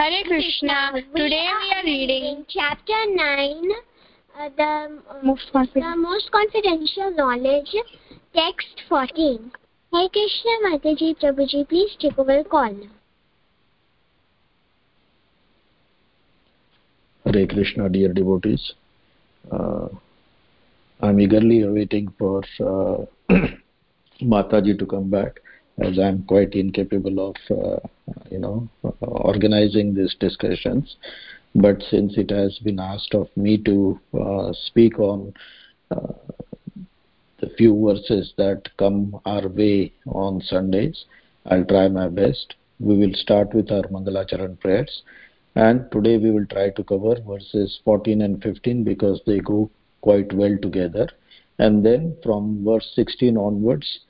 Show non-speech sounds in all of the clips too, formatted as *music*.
Hare Krishna. Today we are reading chapter 9, uh, the, uh, most the most confidential knowledge, text 14. Hare Krishna Mataji Prabhuji, please take over call. Hare Krishna, dear devotees. Uh, I'm eagerly waiting for uh, *clears throat* Mataji to come back as I'm quite incapable of, uh, you know, organizing these discussions. But since it has been asked of me to uh, speak on uh, the few verses that come our way on Sundays, I'll try my best. We will start with our Mangalacharan prayers and today we will try to cover verses 14 and 15 because they go quite well together and then from verse 16 onwards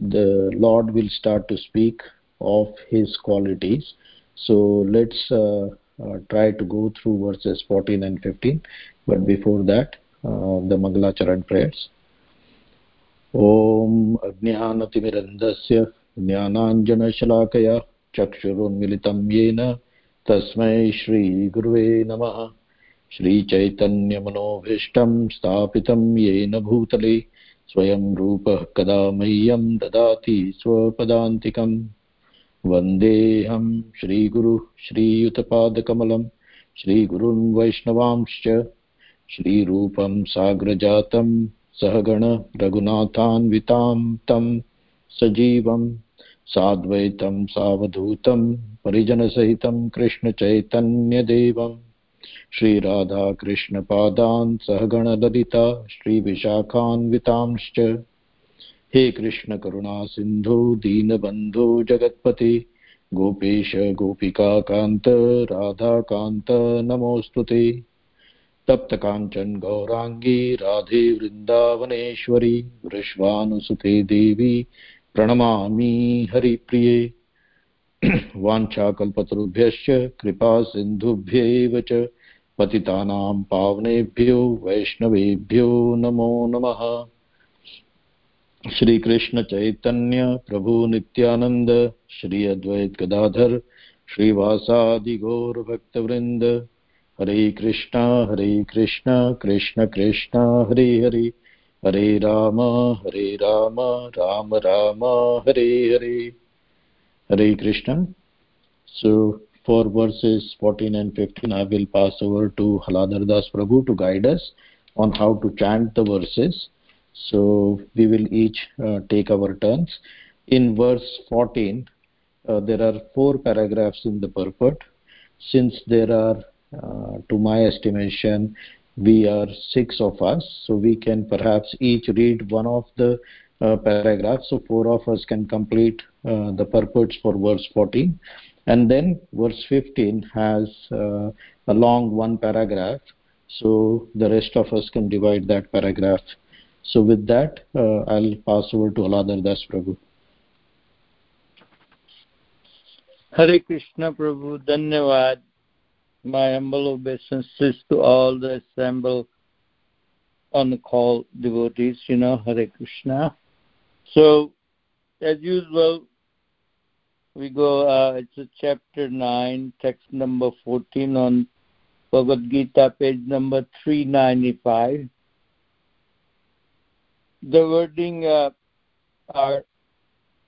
the lord will start to speak of his qualities so let's uh, uh, try to go through verses 14 and 15 but before that uh, the mangalacharan prayers ॐ अज्ञानतिमिरन्दस्य ज्ञानाञ्जनशलाकया चक्षुरुन्मिलितं येन तस्मै श्रीगुरुवे नमः श्रीचैतन्यमनोभीष्टं स्थापितं येन भूतले स्वयं रूपः कदा मह्यं ददाति स्वपदान्तिकम्। वन्देऽहं श्रीगुरुः श्रीयुतपादकमलं श्रीगुरुन् वैष्णवांश्च, श्रीरूपं साग्रजातं सहगण रघुनाथान्वितां तं सजीवं साद्वैतं सावधूतं परिजनसहितं कृष्णचैतन्यदेवं श्रीराधाकृष्णपादान् सहगणललिता श्रीविशाखान्वितांश्च। हे कृष्णकरुणासिन्धो दीनबन्धो, जगत्पते, गोपेश गोपिकान्त राधाकान्त नमोऽस्तु ते। तप्तकाञ्चन गौराङ्गी राधे वृन्दावनेश्वरी वृष्वानुसुते देवी, प्रणमामि हरिप्रिये। वाञ्छाकल्पतरुभ्यश्च, कृपा सिन्धुभ्यैव च। पतितानां पावनेभ्यो, वैष्णवेभ्यो नमो नमः। श्रीकृष्णचैतन्य प्रभु नित्यानन्द, श्री अद्वैत गदाधर श्रीवासादिगौरभक्तवृन्द हरे कृष्णा हरे कृष्णा, कृष्ण कृष्ण, हरे हरे। हरे राम हरे राम राम राम, हरे हरे। hare krishna so for verses 14 and 15 i will pass over to haladhar das prabhu to guide us on how to chant the verses. So we will each uh, take our turns. In verse 14 uh, there are four paragraphs in the purport. Since there are uh, to my estimation we are six of us so we can perhaps each read one of the uh, paragraphs. So four of us can complete uh, the purports for verse 14 and then verse 15 has uh, a long one paragraph. So the rest of us can divide that paragraph. So with that uh, i'll pass over to aladar das prabhu. Hare krishna prabhu dhanyavad. My humble obeisances to all the assembled on the call devotees you know hare krishna. So as usual we go uh, it's a chapter 9 text number 14 on bhagavad gita page number 395 the wording uh, are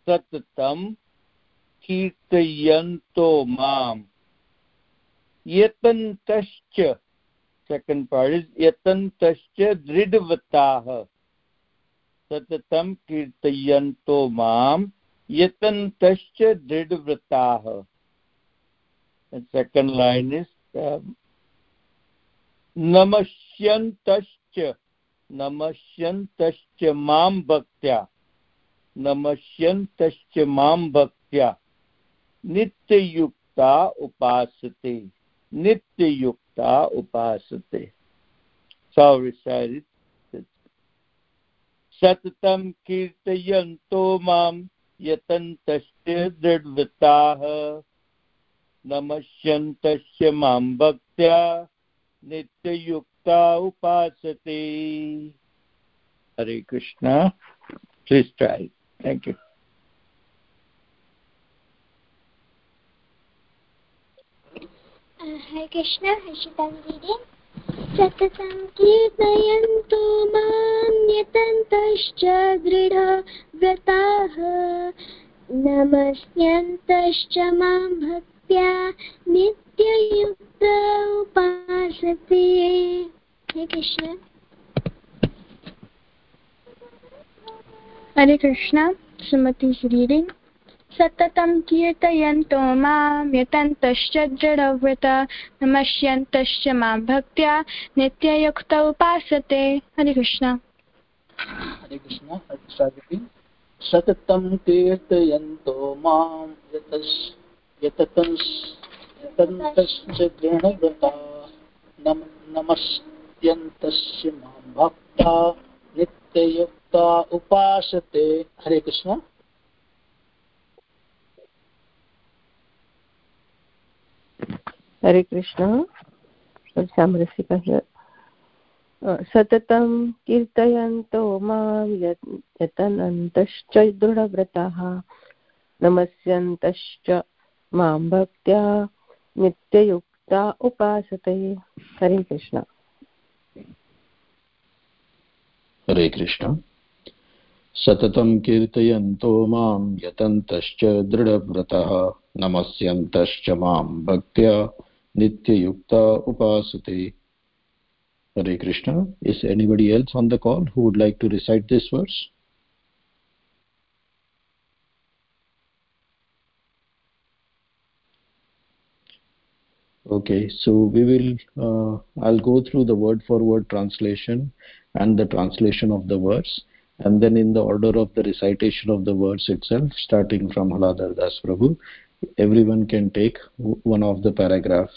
satatam kirtayanto mam yatantascha second part is yatantascha dridvatah सततं कीर्तयन्तो माँ यतन्तश्च दृढव्रताः second line is um, नमस्यन्तश्च नमस्यन्तश्च माँ भक्त्या नमस्यन्तश्च माँ भक्त्या नित्ययुक्ता उपासते नित्ययुक्ता उपासते। So सततं कीर्तयन्तो माँ यतन्तश्च दृढवृताः नमस्यन्तश्च माँ भक्त्या नित्ययुक्ता उपासते। Hare Krishna. Please try thank you Hare Krishna, Hashitam reading. सततं कीर्तयन्तो मान्यतन्तश्च दृढव्रताः नमस्यन्तश्च मां भक्त्या नित्ययुक्त उपासते हे Krishna Hare Krishna, Sumati's reading. सततं कीर्तयन्तो माँ यतन्तश्च दृढव्रता, नमस्यन्तश्च माँ भक्त्या नित्ययुक्त उपासते हरे कृष्ण। हरे कृष्ण, हरे सततं कीर्तयन्तो माँ यतस्, यततंस्, यतन्तश्च दृढव्रता, नम नमस्यन्तस्य माँ भक्ता नित्ययुक्ता उपासते। हरे कृष्ण। हरे कृष्ण। सततं कीर्तयन्तो माँ यतनन्तश्च दृढव्रताः, नमस्यन्तश्च माँ भक्त्या नित्ययुक्ता उपासते। हरे कृष्ण। हरे कृष्ण। सततं कीर्तयन्तो माँ यतन्तश्च दृढव्रतः, नमस्यन्तश्च माँ भक्त्या nityayukta upasate, hare krishna. Is anybody else on the call who would like to recite this verse? Okay so we will uh, i'll go through the word for word translation and the translation of the verse and then in the order of the recitation of the verse itself starting from haladhar das prabhu everyone can take one of the paragraph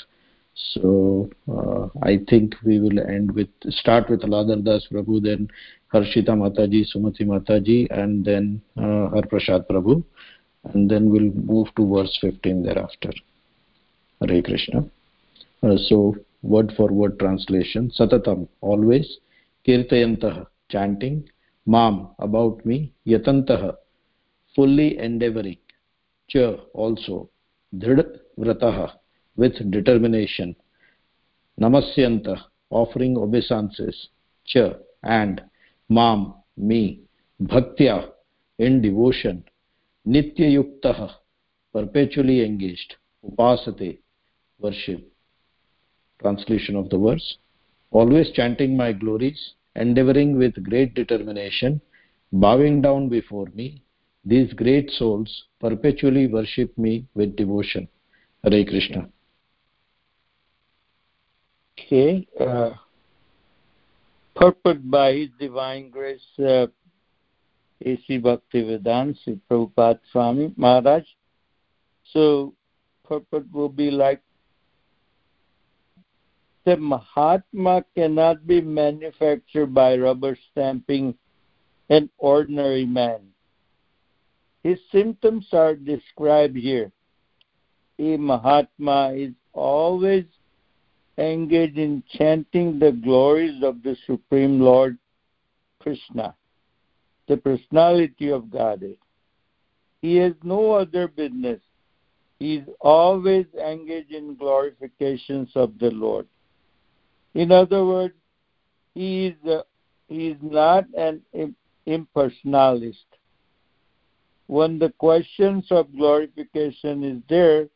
so uh, I think we will end with start with Aladar Das Prabhu, then Harshita Mataji, Sumati Mataji, and then uh, Har Prasad Prabhu, and then we'll move to verse 15 thereafter. Hare Krishna. Uh, so word for word translation: Satatam, always. Kirtayantah, chanting. Mam, about me. Yatantah, fully endeavoring. Cha, also. Dhrida Vrataha, with determination. Namasyanta offering obeisances cha and mam me bhaktya in devotion. Nitya yuktah perpetually engaged upasate worship. Translation of the verse always chanting my glories endeavoring with great determination bowing down before me. These great souls perpetually worship me with devotion. Hare krishna Okay. Uh, purport by His Divine Grace uh, A.C. Bhaktivedanta Sri Prabhupada Swami Maharaj. So, purport will be like the Mahatma cannot be manufactured by rubber stamping an ordinary man. His symptoms are described here. A Mahatma is always engage in chanting the glories of the Supreme Lord Krishna, the personality of Godhead. He has no other business. He is always engaged in glorifications of the Lord. In other words, he is, a, he is not an impersonalist. When the questions of glorification is there,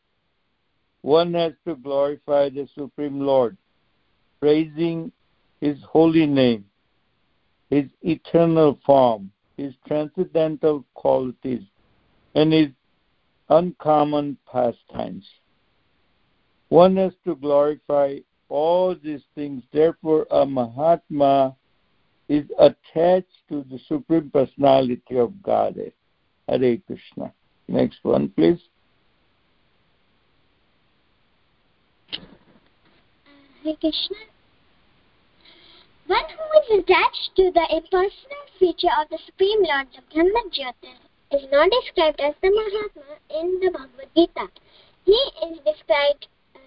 one has to glorify the Supreme Lord, praising His holy name, His eternal form, His transcendental qualities, and His uncommon pastimes. One has to glorify all these things. Therefore, a Mahatma is attached to the Supreme Personality of Godhead. Hare Krishna. Next one, please. Krishna. One who is attached to the impersonal feature of the Supreme Lord, the Brahma is not described as the Mahatma in the Bhagavad Gita. He is described uh,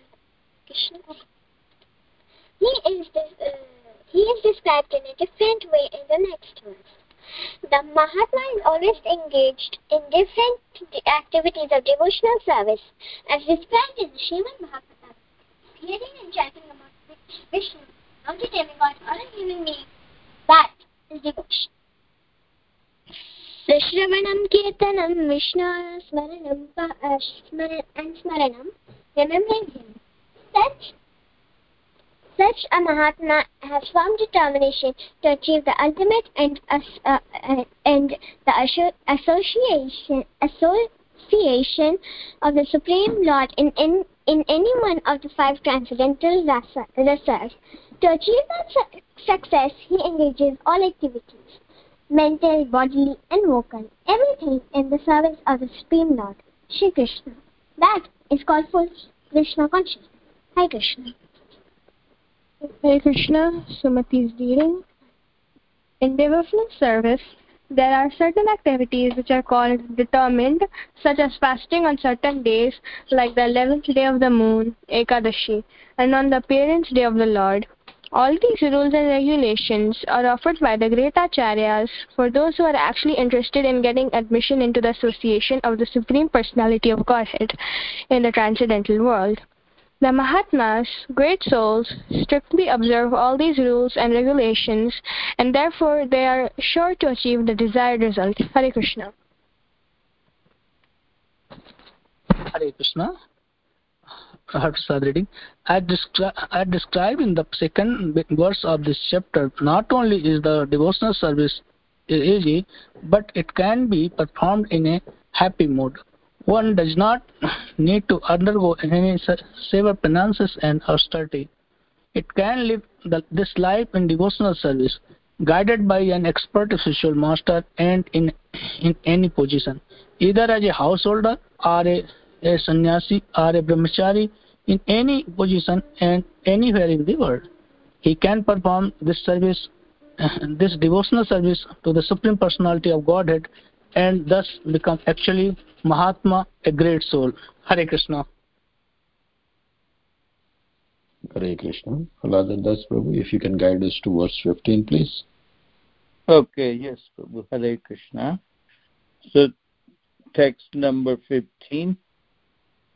Krishna. He is uh, he is described in a different way in the next verse. The Mahatma is always engaged in different activities of devotional service, as described in the Srimad Bhagavatam hearing and chanting Vishnu, not the demigod or a human being, that is devotion. Srishravanam Kirtanam Vishnu Smaranam and Smaranam, remembering him. Such such a Mahatma has firm determination to achieve the ultimate and, uh, and the association, association of the Supreme Lord in, in, in any one of the five transcendental rasas. To achieve that su success, he engages all activities, mental, bodily, and vocal, everything in the service of the Supreme Lord, Shri Krishna. That is called full Krishna consciousness. Hi Krishna. Hare Krishna, Sumati is reading. In devotional service, there are certain activities which are called determined, such as fasting on certain days, like the 11th day of the moon, Ekadashi, and on the appearance day of the Lord. All these rules and regulations are offered by the great acharyas for those who are actually interested in getting admission into the association of the Supreme Personality of Godhead in the transcendental world. The Mahatmas, great souls, strictly observe all these rules and regulations, and therefore they are sure to achieve the desired result. Hare Krishna. Hare Krishna. Harsad reading. As, descri- as described in the second verse of this chapter, not only is the devotional service easy, but it can be performed in a happy mood. One does not need to undergo any severe penances and austerity. It can live the, this life in devotional service, guided by an expert spiritual master and in, in any position, either as a householder or a, a sannyasi or a brahmachari, in any position and anywhere in the world. He can perform this service, this devotional service to the Supreme Personality of Godhead and thus become actually Mahatma, a great soul. Hare Krishna. Hare Krishna. Aladdin Das Prabhu, if you can guide us to verse 15, please. Okay, yes, Prabhu. Hare Krishna. So, text number 15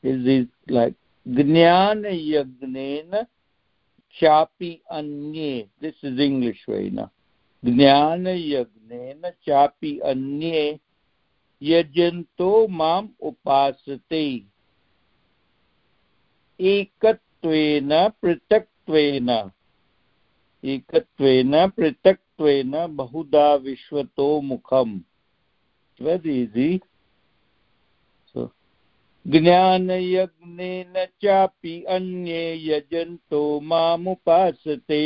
is, is like Jnana Yagnena Chapi Anye. This is English way now. Jnana Yagnena Chapi Anye यजन्तो माम् उपासते। एकत्वेन पृथक्त्वेन। एकत्वेन पृथक्त्वेन बहुधा विश्वतो मुखम्। ज्ञानयज्ञेन चापि अन्ये यजन्तो मामुपासते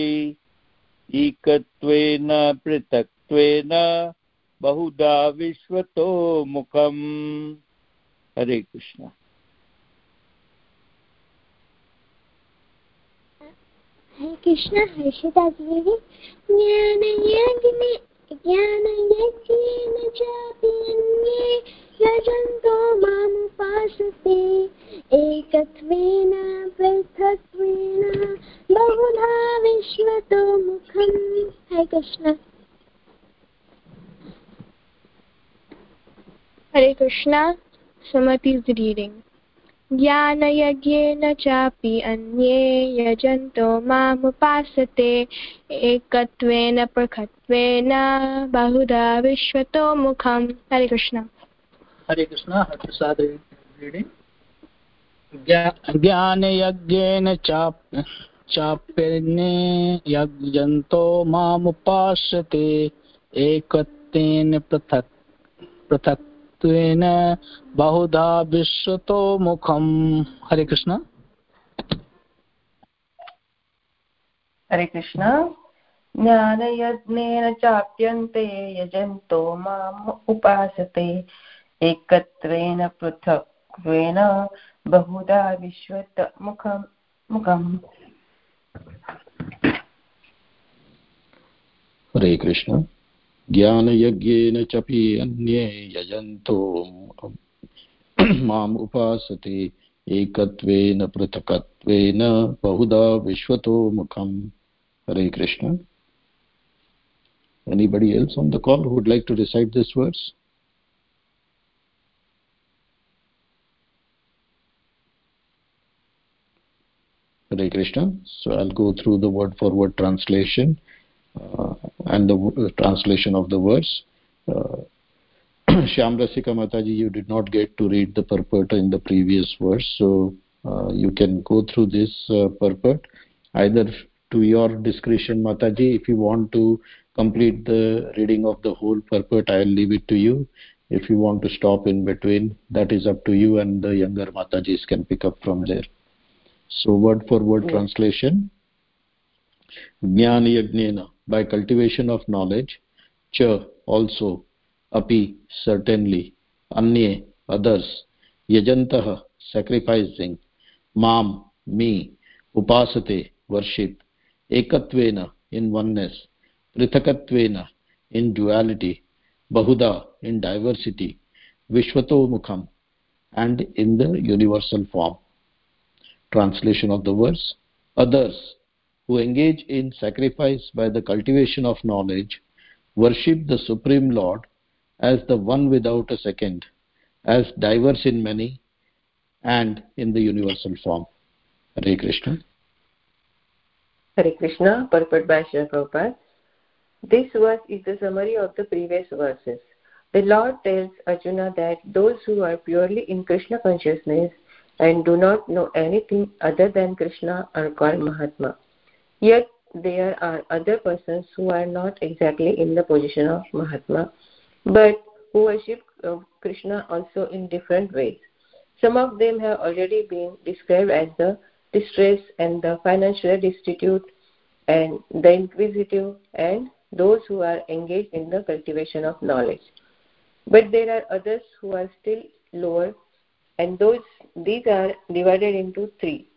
एकत्वेन पृथक्त्वेन बहुधा विश्वतो मुखम्। हरे कृष्ण। हरे कृष्ण यजन्तो एकत्वेन, पृथक्त्वेन, बहुधा विश्वतो मुखम्। हरे Krishna. Hare Krishna, Sumati is reading. ज्ञानयज्ञेन चापि अन्ये यजन्तो मामुपासते एकत्वेन पृथक्त्वेन बहुधा विश्वतो मुखम्। हरे कृष्ण। हरे कृष्ण हर्षसाद ज्ञानयज्ञेन चाप चाप्यन्ये यजन्तो मामुपास्यते एकत्वेन पृथक् पृथक् त्वेन बहुधा विश्वतो मुखम्। हरे कृष्ण। हरे कृष्ण। ज्ञानयज्ञेन चाप्यन्ते यजन्तो माम् उपासते। एकत्वेन पृथक्त्वेन बहुधा विश्वत मुखम् मुखम्। हरे कृष्ण। ज्ञानयज्ञेन चपि अन्ये यजन्तो माम् उपासते एकत्वेन पृथकत्वेन बहुधा विश्वतो मुखम् हरे Krishna anybody else on the call who would like to recite this verse Hare Krishna. So I'll go through the word for word translation uh, and the uh, translation of the words. Uh, *clears throat* Shyamrasika Mataji, you did not get to read the purport in the previous verse, so uh, you can go through this uh, purport either to your discretion, Mataji. If you want to complete the reading of the whole purport, I'll leave it to you. If you want to stop in between, that is up to you, and the younger Matajis can pick up from there. So, word for word yeah. translation Jnani Yajnena, by cultivation of knowledge, Cha, also, Api, certainly, Anye, others, Yajantah, sacrificing, Mam, me, Upasate, worship, Ekatvena, in oneness, Prithakatvena, in duality, Bahuda, in diversity, Vishwato Mukham, and in the universal form. Translation of the verse Others who engage in sacrifice by the cultivation of knowledge worship the Supreme Lord as the one without a second, as diverse in many, and in the universal form. Hare Krishna. Hare Krishna, purport by Prabhupada. This verse is the summary of the previous verses. The Lord tells Arjuna that those who are purely in Krishna consciousness and do not know anything other than Krishna are called Mahatma. Yet there are other persons who are not exactly in the position of Mahatma, but who worship uh, Krishna also in different ways. Some of them have already been described as the distressed and the financially destitute and the inquisitive and those who are engaged in the cultivation of knowledge. But there are others who are still lower and those these are divided into three.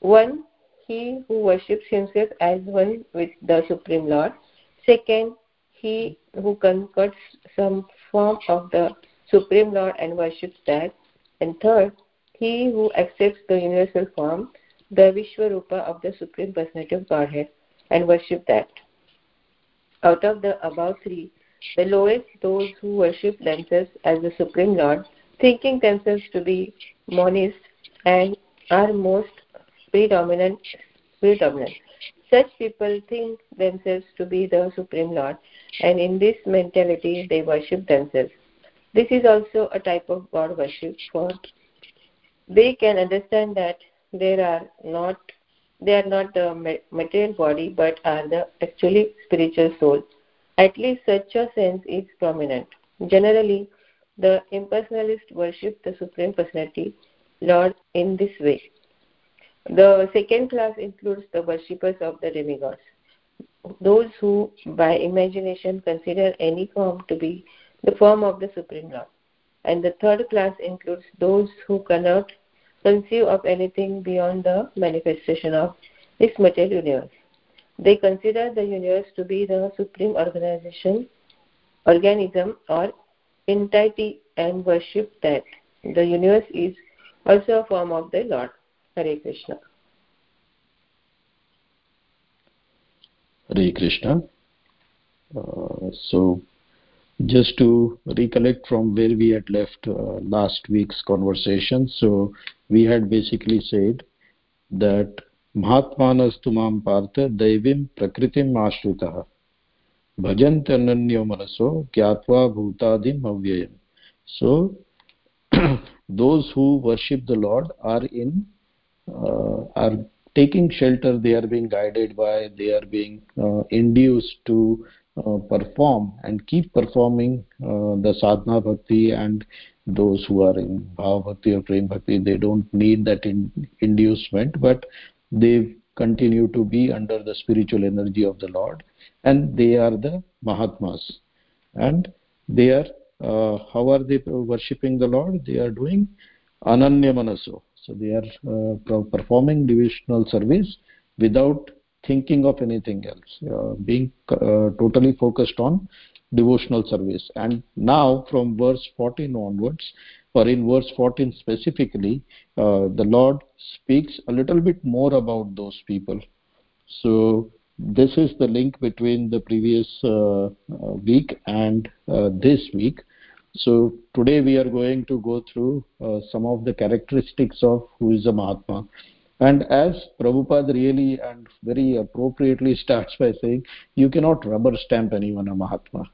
One, he who worships himself as one with the Supreme Lord. Second, he who concocts some form of the Supreme Lord and worships that. And third, he who accepts the universal form, the Vishwarupa of the Supreme Personality of Godhead, and worship that. Out of the above three, the lowest those who worship themselves as the Supreme Lord, thinking themselves to be monists and are most predominant predominant. Such people think themselves to be the Supreme Lord, and in this mentality they worship themselves. This is also a type of God worship, for they can understand that there are not they are not the material body but are the actually spiritual soul. At least such a sense is prominent. Generally, the impersonalists worship the Supreme Personality, Lord, in this way. The second class includes the worshippers of the demigods, those who, by imagination, consider any form to be the form of the Supreme Lord. And the third class includes those who cannot conceive of anything beyond the manifestation of this material universe. They consider the universe to be the supreme organization, organism, or entity and worship that the universe is also a form of the Lord. Hare Krishna. Hare Krishna. Uh, so, just to recollect from where we had left uh, last week's conversation, so we had basically said that महात्मानस्तु माँ पार्थ दैवीं प्रकृतिम् आश्रितः भजन्त्यनन्यो मनसो ज्ञात्वा भूतादिम् अव्ययम् so those who worship the lord are in uh, are taking shelter. They are being guided by they are being uh, induced to uh, perform and keep performing uh, the sadhana bhakti and those who are in bhava bhakti or prem bhakti. They don't need that in, inducement but they continue to be under the spiritual energy of the lord and they are the mahatmas. And they are uh, how are they worshipping the lord? They are doing ananya manaso so they are uh, performing devotional service without thinking of anything else. Being uh, totally focused on devotional service. And now from verse 14 onwards or in verse 14 specifically uh, the lord speaks a little bit more about those people. So this is the link between the previous uh, uh week and uh, this week so today we are going to go through uh, some of the characteristics of who is a mahatma and as Prabhupada really and very appropriately starts by saying, you cannot rubber stamp anyone a Mahatma.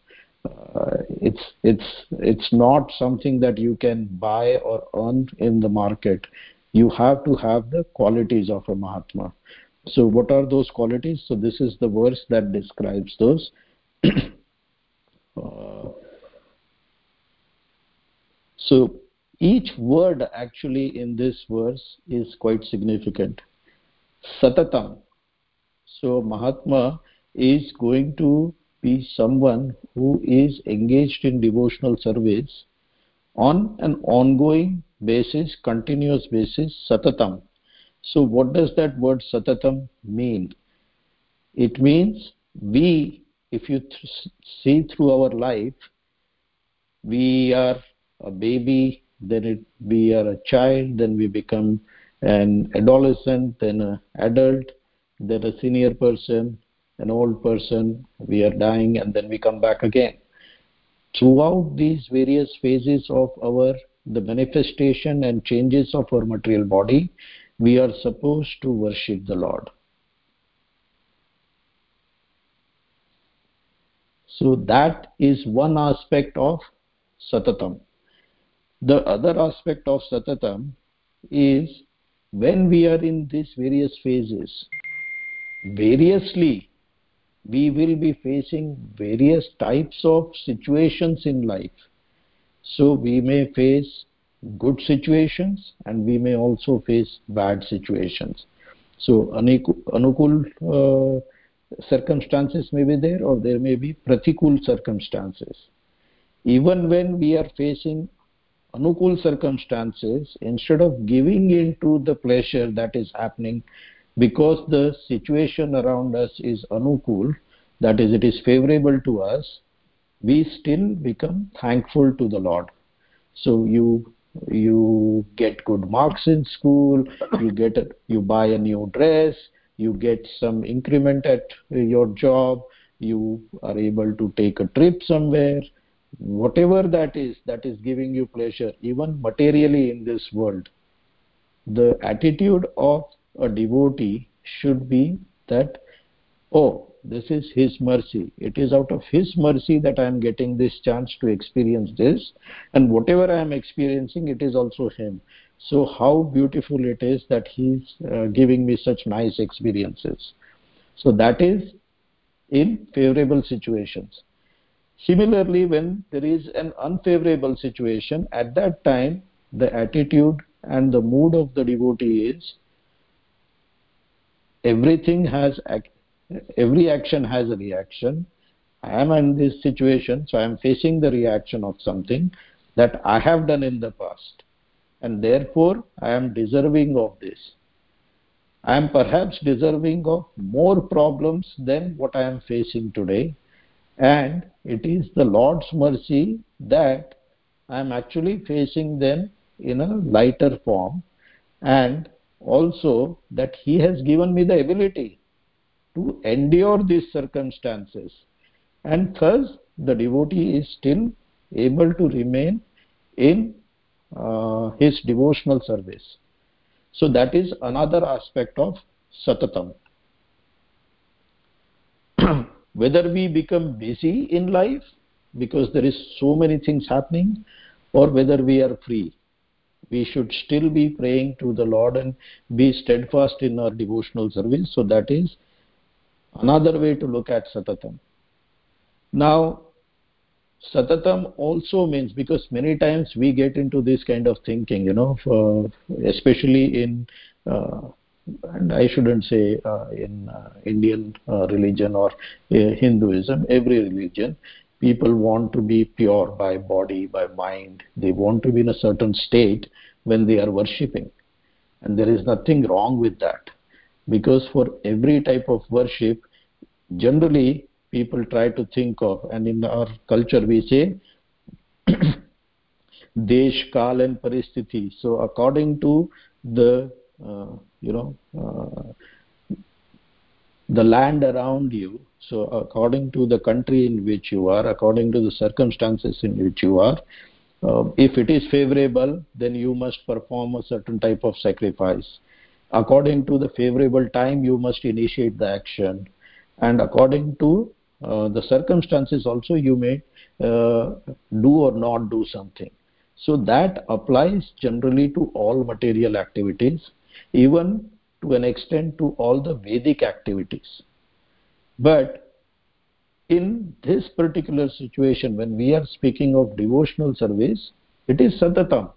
Uh, it's it's it's not something that you can buy or earn in the market. You have to have the qualities of a Mahatma. So what are those qualities? So this is the verse that describes those. *coughs* uh, so each word actually in this verse is quite significant. Satatam. So Mahatma is going to be someone who is engaged in devotional service on an ongoing basis, continuous basis, satatam. So what does that word satatam mean? It means we, if you th see through our life, we are a baby, then it, we are a child, then we become an adolescent, then an adult, then a senior person, an old person, we are dying, and then we come back again. Throughout these various phases of our the manifestation and changes of our material body, we are supposed to worship the Lord. So that is one aspect of satatam. The other aspect of satatam is when we are in these various phases, variously we will be facing various types of situations in life. So we may face good situations and we may also face bad situations. So anukul uh, circumstances may be there or there may be pratikul circumstances. Even when we are facing anukul circumstances, instead of giving in to the pleasure that is happening because the situation around us is anukul, that is, it is favorable to us, we still become thankful to the Lord. So you you get good marks in school, you get a, you buy a new dress, you get some increment at your job, you are able to take a trip somewhere, whatever that is that is giving you pleasure even materially in this world the attitude of a devotee should be that oh this is his mercy. It is out of his mercy that i am getting this chance to experience this and whatever i am experiencing it is also him. So how beautiful it is that he's uh, giving me such nice experiences. So that is in favorable situations Similarly, when there is an unfavorable situation, at that time, the attitude and the mood of the devotee is everything has, every action has a reaction. I am in this situation, so I am facing the reaction of something that I have done in the past. And therefore, I am deserving of this. I am perhaps deserving of more problems than what I am facing today and it is the Lord's mercy that I am actually facing them in a lighter form and also that He has given me the ability to endure these circumstances and thus the devotee is still able to remain in uh, his devotional service. So that is another aspect of satatam. Whether we become busy in life because there is so many things happening or whether we are free. We should still be praying to the lord and be steadfast in our devotional service. So that is another way to look at satatam now satatam also means because many times we get into this kind of thinking you know for, especially in uh, and I shouldn't say uh, in uh, Indian uh, religion or uh, Hinduism, every religion, people want to be pure by body, by mind. They want to be in a certain state when they are worshipping. And there is nothing wrong with that. Because for every type of worship, generally people try to think of, and in our culture we say, *coughs* Desh, Kal and Paristhiti. So according to the uh, you know uh, the land around you. So according to the country in which you are according to the circumstances in which you are uh, if it is favorable then you must perform a certain type of sacrifice. According to the favorable time you must initiate the action. And according to uh, the circumstances also you may uh, do or not do something. So that applies generally to all material activities even to an extent to all the vedic activities. But in this particular situation when we are speaking of devotional service it is satatam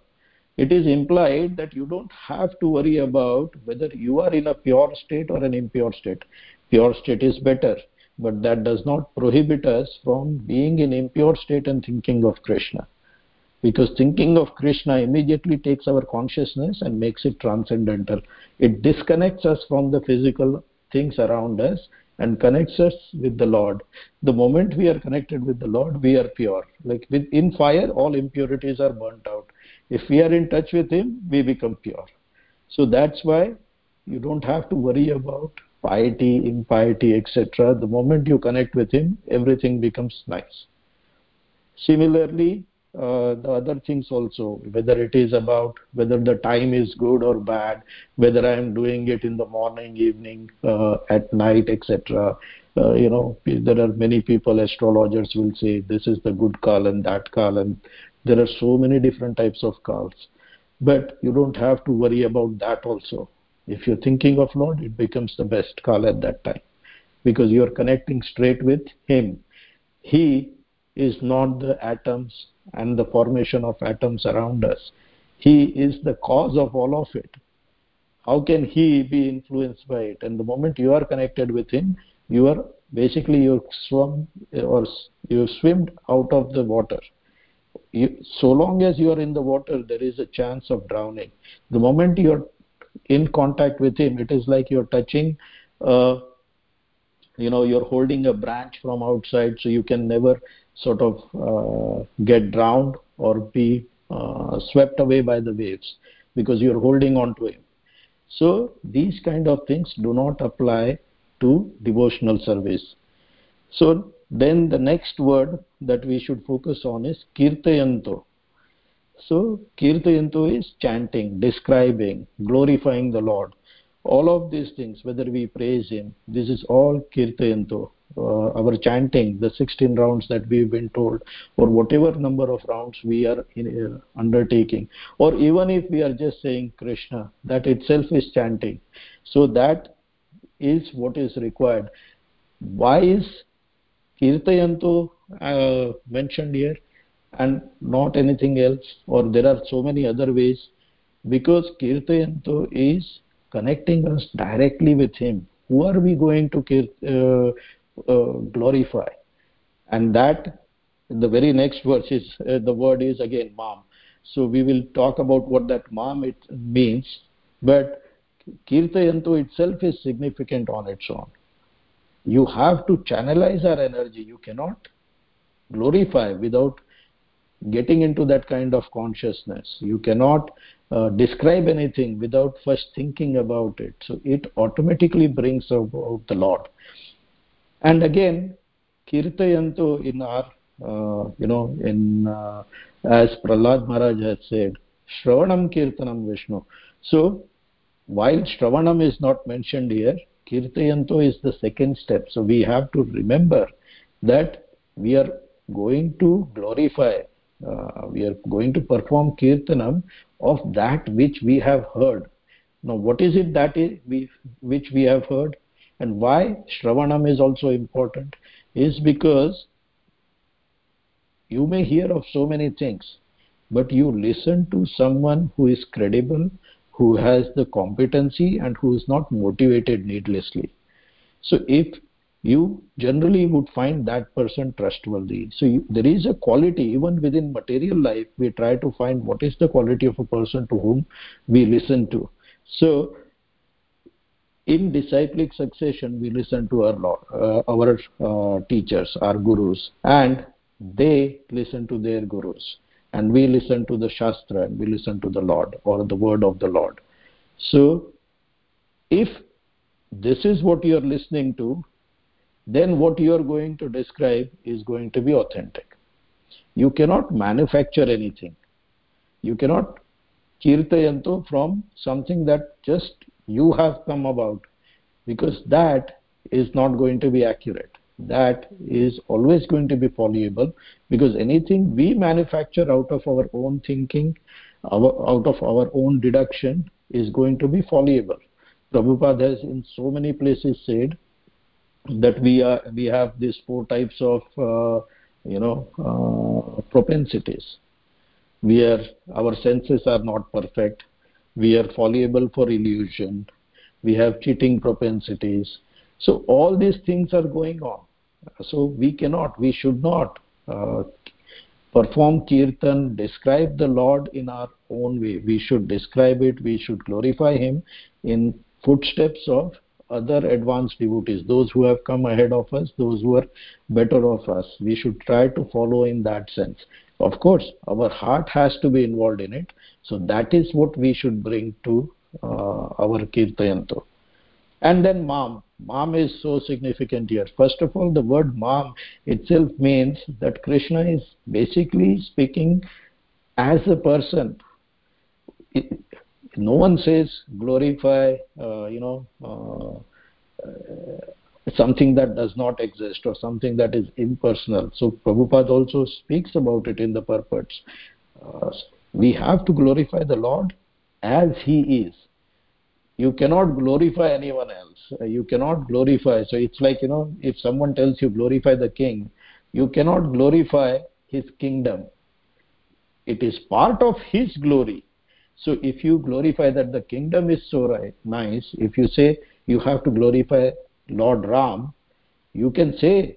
it is implied that you don't have to worry about whether you are in a pure state or an impure state. Pure state is better but that does not prohibit us from being in impure state and thinking of krishna because thinking of krishna immediately takes our consciousness and makes it transcendental. It disconnects us from the physical things around us and connects us with the lord. The moment we are connected with the lord we are pure. Like in fire all impurities are burnt out. If we are in touch with him we become pure. So that's why you don't have to worry about piety impiety etc the moment you connect with him everything becomes nice. Similarly uh, the other things also whether it is about whether the time is good or bad whether i am doing it in the morning evening uh, at night etc uh, you know there are many people astrologers will say this is the good call and that call and there are so many different types of calls. But you don't have to worry about that also. If you're thinking of lord it becomes the best call at that time because you're connecting straight with him. He is not the atoms and the formation of atoms around us. He is the cause of all of it. How can he be influenced by it? And the moment you are connected with him you are basically you swim or you swimmed out of the water. You, so long as you are in the water there is a chance of drowning. The moment you are in contact with him it is like you're touching uh, you know you're holding a branch from outside so you can never sort of uh, get drowned or be uh, swept away by the waves because you're holding on to him. So these kind of things do not apply to devotional service. So then the next word that we should focus on is kirtayanto. So kirtayanto is chanting describing glorifying the lord. All of these things whether we praise him this is all kirtayanto uh, our chanting the 16 rounds that we've been told or whatever number of rounds we are in, uh, undertaking. Or even if we are just saying krishna that itself is chanting. So that is what is required. Why is kirtayanto uh, mentioned here and not anything else? Or there are so many other ways? Because kirtayanto is connecting us directly with him. Who are we going to uh, glorify. And that the very next verse is uh, the word is again mam so we will talk about what that mam it means but kirtayanto itself is significant on its own. You have to channelize our energy. You cannot glorify without getting into that kind of consciousness. You cannot uh, describe anything without first thinking about it. So it automatically brings about the lord and again kirtayanto in our uh, you know in uh, as prahlad maharaj has said shravanam kirtanam vishnu. So while shravanam is not mentioned here kirtayanto is the second step. So we have to remember that we are going to glorify uh, we are going to perform kirtanam of that which we have heard. Now what is it that is we which we have heard and why shravanam is also important is because you may hear of so many things but you listen to someone who is credible who has the competency and who is not motivated needlessly. So if you generally would find that person trustworthy so you, there is a quality even within material life we try to find what is the quality of a person to whom we listen to. So in disciplic succession we listen to our uh, our uh, teachers our gurus and they listen to their gurus. And we listen to the shastra and we listen to the lord or the word of the lord. So if this is what you are listening to then what you are going to describe is going to be authentic. You cannot manufacture anything. You cannot kirtayanto from something that just you have come about because that is not going to be accurate. That is always going to be fallible because anything we manufacture out of our own thinking our, out of our own deduction is going to be fallible Prabhupada has in so many places said that we are we have these four types of uh, you know uh, propensities. Where our senses are not perfect we are fallible for illusion we have cheating propensities. So all these things are going on. So we cannot we should not uh, perform kirtan describe the lord in our own way. We should describe it we should glorify him in footsteps of other advanced devotees those who have come ahead of us those who are better of us. We should try to follow in that sense of course our heart has to be involved in it. So that is what we should bring to uh, our kirtayanto and then mam mam is so significant here. First of all the word mam itself means that krishna is basically speaking as a person. It, no one says glorify uh, you know uh, something that does not exist or something that is impersonal. So prabhupada also speaks about it in the purports. Uh, we have to glorify the lord as he is. You cannot glorify anyone else. Uh, you cannot glorify so it's like you know if someone tells you glorify the king you cannot glorify his kingdom. It is part of his glory. So if you glorify that the kingdom is so right, nice if you say you have to glorify lord ram you can say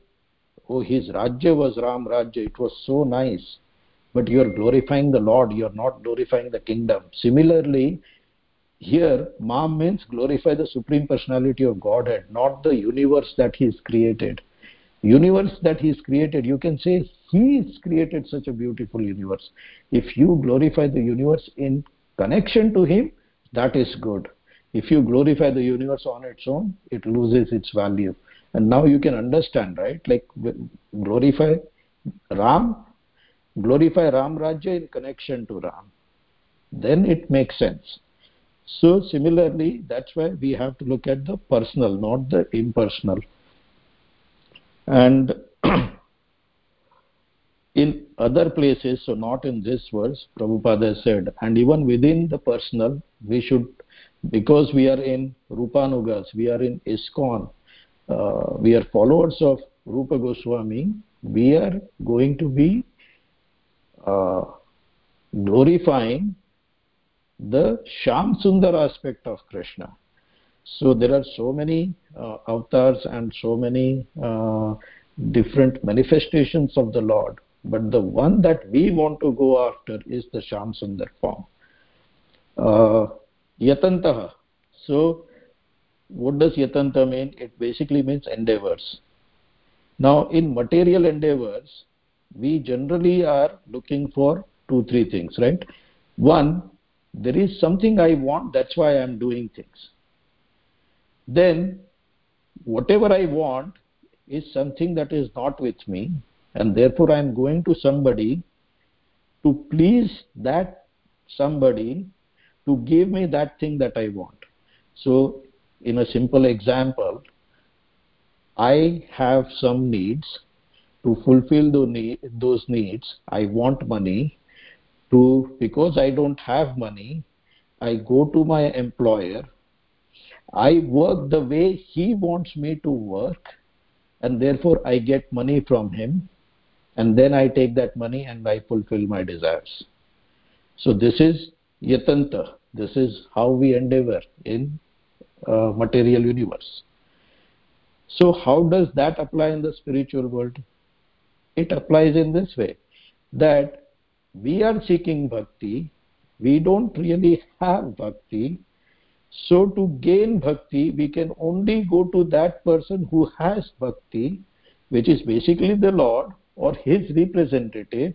oh his rajya was ram rajya it was so nice but you are glorifying the lord you are not glorifying the kingdom. Similarly here mam means glorify the supreme personality of godhead not the universe that he has created. Universe that he has created you can say he has created such a beautiful universe. If you glorify the universe in connection to him that is good if you glorify the universe on its own it loses its value. And now you can understand right? Like glorify ram glorify ram rajya in connection to ram. Then it makes sense. So similarly that's why we have to look at the personal not the impersonal. And *clears throat* in other places so not in this verse prabhupada said and even within the personal we should because we are in rupanugas we are in ISKCON uh, we are followers of rupa goswami we are going to be uh, glorifying the Shyam Sundar aspect of Krishna. So there are so many uh, avatars and so many uh, different manifestations of the Lord. But the one that we want to go after is the Shyam Sundar form. Yatantaha. So what does yatanta mean? It basically means endeavors. Now in material endeavors, we generally are looking for two, three things, right? One, there is something i want that's why i am doing things then whatever i want is something that is not with me and therefore i am going to somebody to please that somebody to give me that thing that i want. So in a simple example i have some needs. To fulfill those needs i want money. To because i don't have money i go to my employer. I work the way he wants me to work and therefore i get money from him and then i take that money and i fulfill my desires. So this is yatanta. This is how we endeavor in uh, material universe. So how does that apply in the spiritual world? It applies in this way that we are seeking bhakti we don't really have bhakti. So to gain bhakti we can only go to that person who has bhakti which is basically the lord or his representative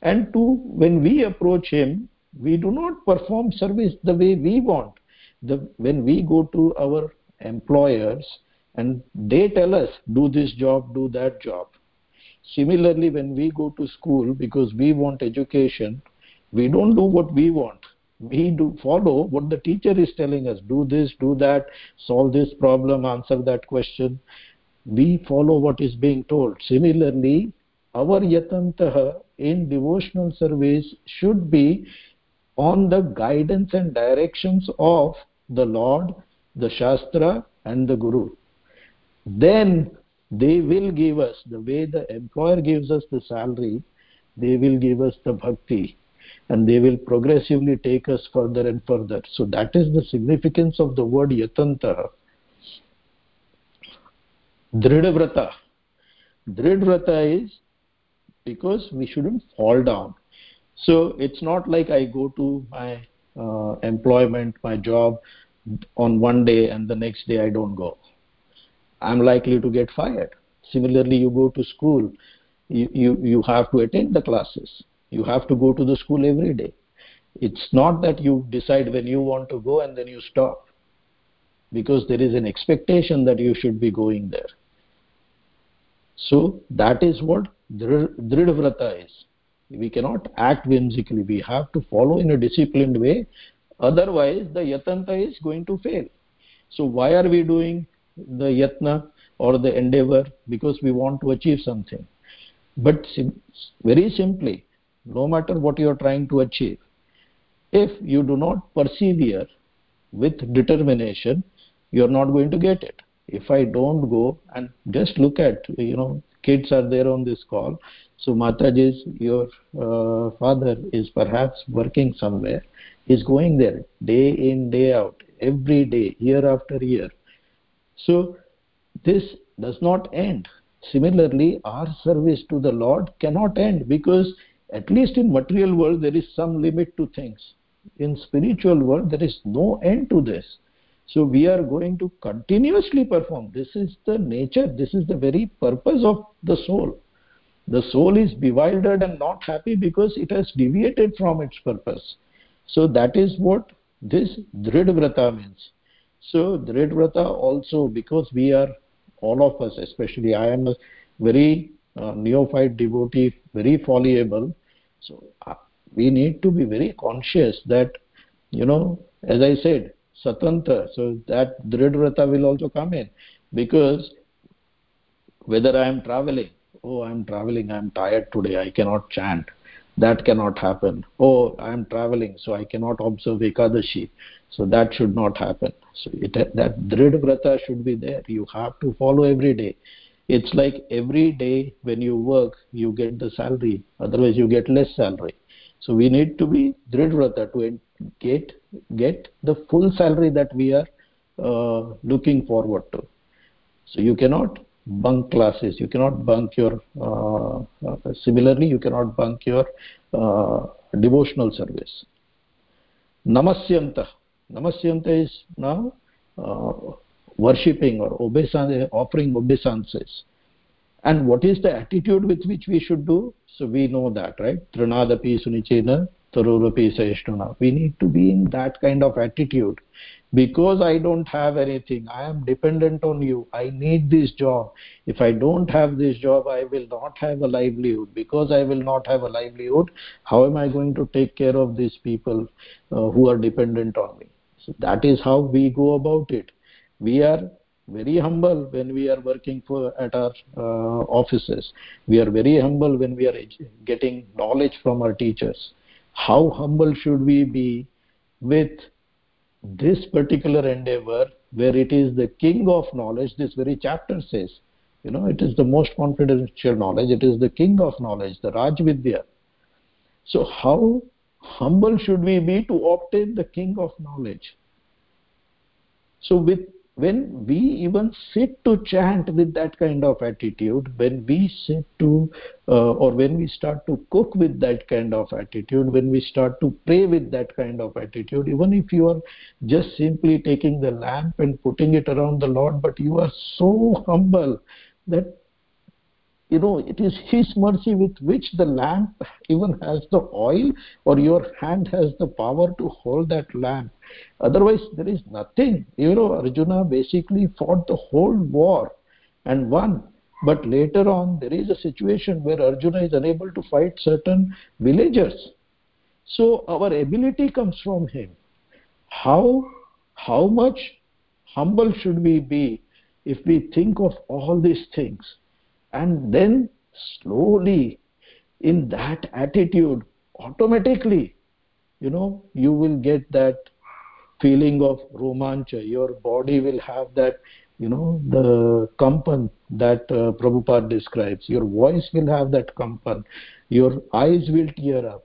and to when we approach him we do not perform service the way we want. The when we go to our employers and they tell us do this job do that job. Similarly when we go to school because we want education we don't do what we want. We do follow what the teacher is telling us do this do that solve this problem answer that question. We follow what is being told. Similarly our yatantah in devotional service should be on the guidance and directions of the lord the shastra and the guru. Then they will give us the way the employer gives us the salary they will give us the bhakti and they will progressively take us further and further. So that is the significance of the word yatanta. Dridvrata. Dridvrata is because we shouldn't fall down so it's not like i go to my uh, employment my job on one day and the next day i don't go. I'm likely to get fired. Similarly you go to school you, you, you have to attend the classes. You have to go to the school every day. It's not that you decide when you want to go and then you stop because there is an expectation that you should be going there. So that is what dridvrata is we cannot act whimsically. We have to follow in a disciplined way. Otherwise the yatanta is going to fail. So why are we doing the yatna or the endeavor? Because we want to achieve something. But sim very simply no matter what you are trying to achieve if you do not persevere with determination you are not going to get it. If i don't go and just look at you know kids are there on this call so mataji's your uh, father is perhaps working somewhere. He's going there day in day out every day year after year. So this does not end. Similarly our service to the lord cannot end because at least in material world there is some limit to things. In spiritual world there is no end to this. So we are going to continuously perform. This is the nature. This is the very purpose of the soul the soul is bewildered and not happy because it has deviated from its purpose. So that is what this dridvrata means. So dridvrata also because we are all of us especially i am a very uh, neophyte devotee very fallible so uh, we need to be very conscious that you know as i said satantra so that dridvrata will also come in. Because whether i am traveling oh i am traveling. I am tired today. I cannot chant. That cannot happen. Oh i am traveling so i cannot observe ekadashi. So that should not happen. So it, that dridvrata should be there. You have to follow every day. It's like every day when you work you get the salary. Otherwise you get less salary. So we need to be dridvrata to get get the full salary that we are uh, looking forward to. So you cannot bunk classes. You cannot bunk your uh, uh, similarly you cannot bunk your uh, devotional service. Namasyanta namasyanta is now worshipping or obeisance offering obeisances. And what is the attitude with which we should do? So we know that right? Trinadapi sunichena tarurupi sahishnuna we need to be in that kind of attitude. Because i don't have anything i am dependent on you. I need this job. If i don't have this job i will not have a livelihood. Because i will not have a livelihood how am i going to take care of these people uh, who are dependent on me? So that is how we go about it. We are very humble when we are working for at our uh, offices. We are very humble when we are getting knowledge from our teachers how humble should we be with this particular endeavor where it is the king of knowledge this very chapter says you know it is the most confidential knowledge it is the king of knowledge the raj vidya so how humble should we be to obtain the king of knowledge? So with when we even sit to chant with that kind of attitude when we sit to uh, or when we start to cook with that kind of attitude when we start to pray with that kind of attitude even if you are just simply taking the lamp and putting it around the lord but you are so humble that you know it is his mercy with which the lamp *laughs* even has the oil or your hand has the power to hold that lamp. Otherwise there is nothing. You know arjuna basically fought the whole war and won. But later on there is a situation where arjuna is unable to fight certain villagers. So our ability comes from him. How how much humble should we be if we think of all these things and then slowly in that attitude automatically you know you will get that feeling of romancha. Your body will have that you know the kampan that uh, Prabhupada describes. Your voice will have that kampan. Your eyes will tear up.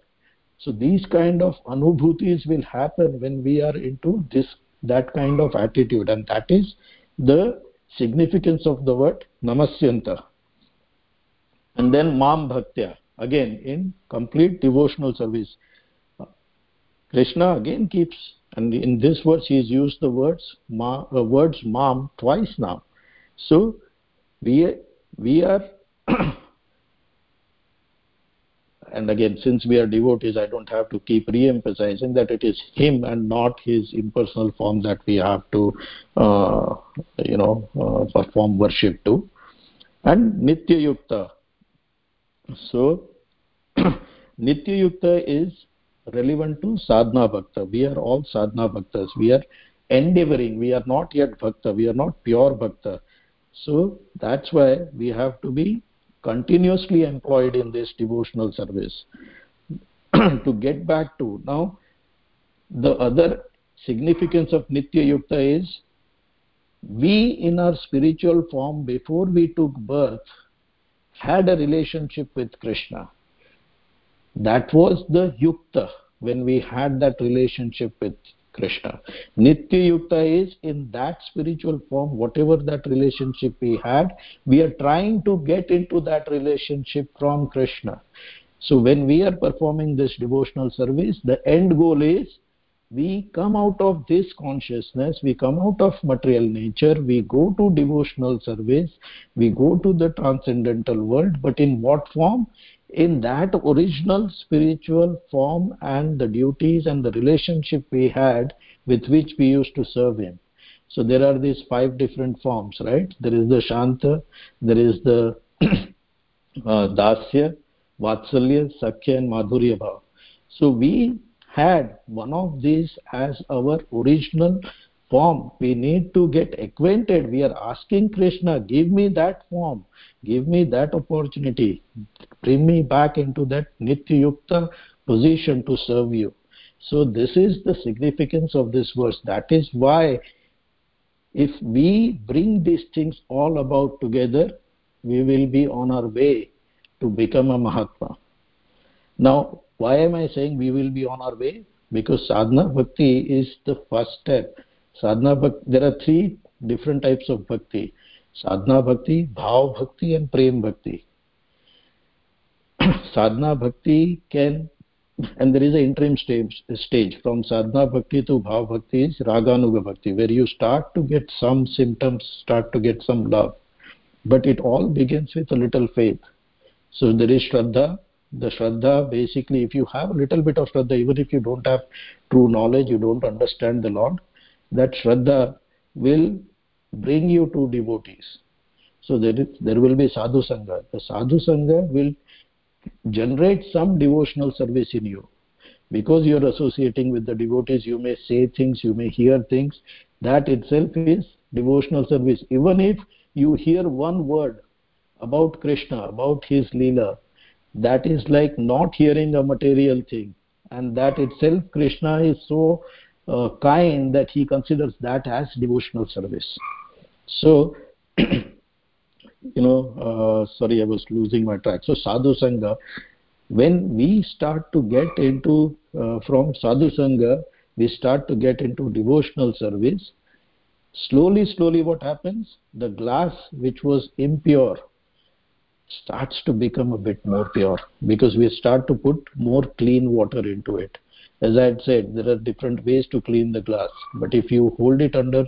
So these kind of anubhutis will happen when we are into this that kind of attitude. And that is the significance of the word namasyanta and then mam bhaktya again in complete devotional service. Krishna again keeps and in this verse he has used the words ma, uh, words mam twice now. So we we are *coughs* and again since we are devotees i don't have to keep re-emphasizing that it is him and not his impersonal form that we have to uh, you know uh, perform worship to. And nitya yukta so *coughs* nitya yukta is relevant to sadhana bhakta. We are all sadhana bhaktas. We are endeavoring. We are not yet bhakta. We are not pure bhakta. So that's why we have to be continuously employed in this devotional service *coughs* to get back to now the other significance of nitya yukta is we in our spiritual form before we took birth had a relationship with krishna. That was the yukta when we had that relationship with krishna. Nitya yukta is in that spiritual form whatever that relationship we had we are trying to get into that relationship from krishna. So when we are performing this devotional service the end goal is we come out of this consciousness we come out of material nature we go to devotional service we go to the transcendental world but in what form? In that original spiritual form and the duties and the relationship we had with which we used to serve him. So there are these five different forms right? There is the shanta there is the *clears throat* uh, dasya vatsalya sakhya and madhurya bhav so we had one of these as our original form. We need to get acquainted. We are asking krishna give me that form. Give me that opportunity. Bring me back into that nitya yukta position to serve you. So this is the significance of this verse. That is why if we bring these things all about together we will be on our way to become a mahatma. Now why am i saying we will be on our way? Because sadhana bhakti is the first step. Sadhana bhakti there are three different types of bhakti. Sadhana bhakti bhav bhakti and prem bhakti. *clears throat* Sadhana bhakti can and there is an interim stage stage. From sadhana bhakti to bhav bhakti is raganuga bhakti where you start to get some symptoms start to get some love. But it all begins with a little faith. So there is shraddha the shraddha basically if you have a little bit of shraddha even if you don't have true knowledge you don't understand the lord that shraddha will bring you to devotees. So there is there will be sadhu sangha. The sadhu sangha will generate some devotional service in you. Because you are associating with the devotees you may say things you may hear things that itself is devotional service. Even if you hear one word about krishna about his leela that is like not hearing a material thing. And that itself krishna is so uh, kind that he considers that as devotional service. So *clears throat* you know uh, sorry i was losing my track. So sadhu sangha when we start to get into uh, from sadhu sangha we start to get into devotional service. Slowly slowly what happens? The glass which was impure starts to become a bit more pure because we start to put more clean water into it. As i had said there are different ways to clean the glass but if you hold it under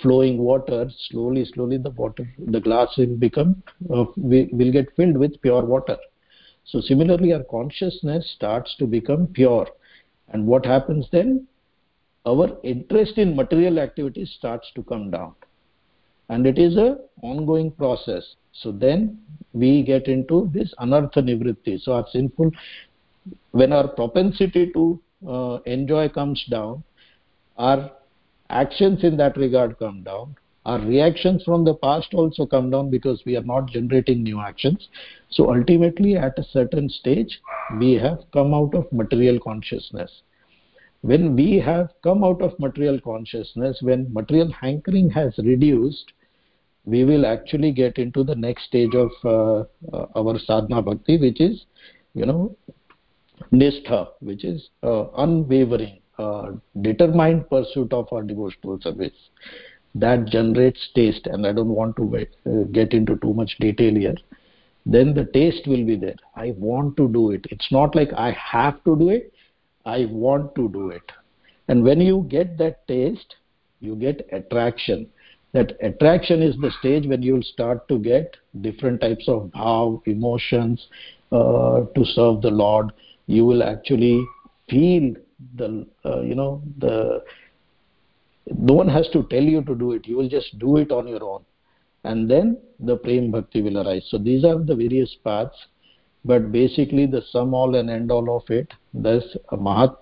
flowing water slowly slowly the water the glass will become uh, will get filled with pure water. So similarly our consciousness starts to become pure. And what happens then? Our interest in material activities starts to come down. And it is a ongoing process so then we get into this anartha nivritti. So our sinful when our propensity to uh, enjoy comes down our actions in that regard come down. Our reactions from the past also come down because we are not generating new actions. So ultimately at a certain stage we have come out of material consciousness. When we have come out of material consciousness when material hankering has reduced we will actually get into the next stage of uh, uh, our sadhana bhakti which is you know nistha which is uh, unwavering uh, determined pursuit of our devotional service. That generates taste and i don't want to uh, get into too much detail here. Then the taste will be there. I want to do it. It's not like i have to do it. I want to do it. And when you get that taste you get attraction that attraction is the stage when you will start to get different types of bhav emotions uh, to serve the lord. You will actually feel the uh, you know the no one has to tell you to do it. You will just do it on your own. And then the prem bhakti will arise. So these are the various paths. But basically the sum all and end all of it thus mahat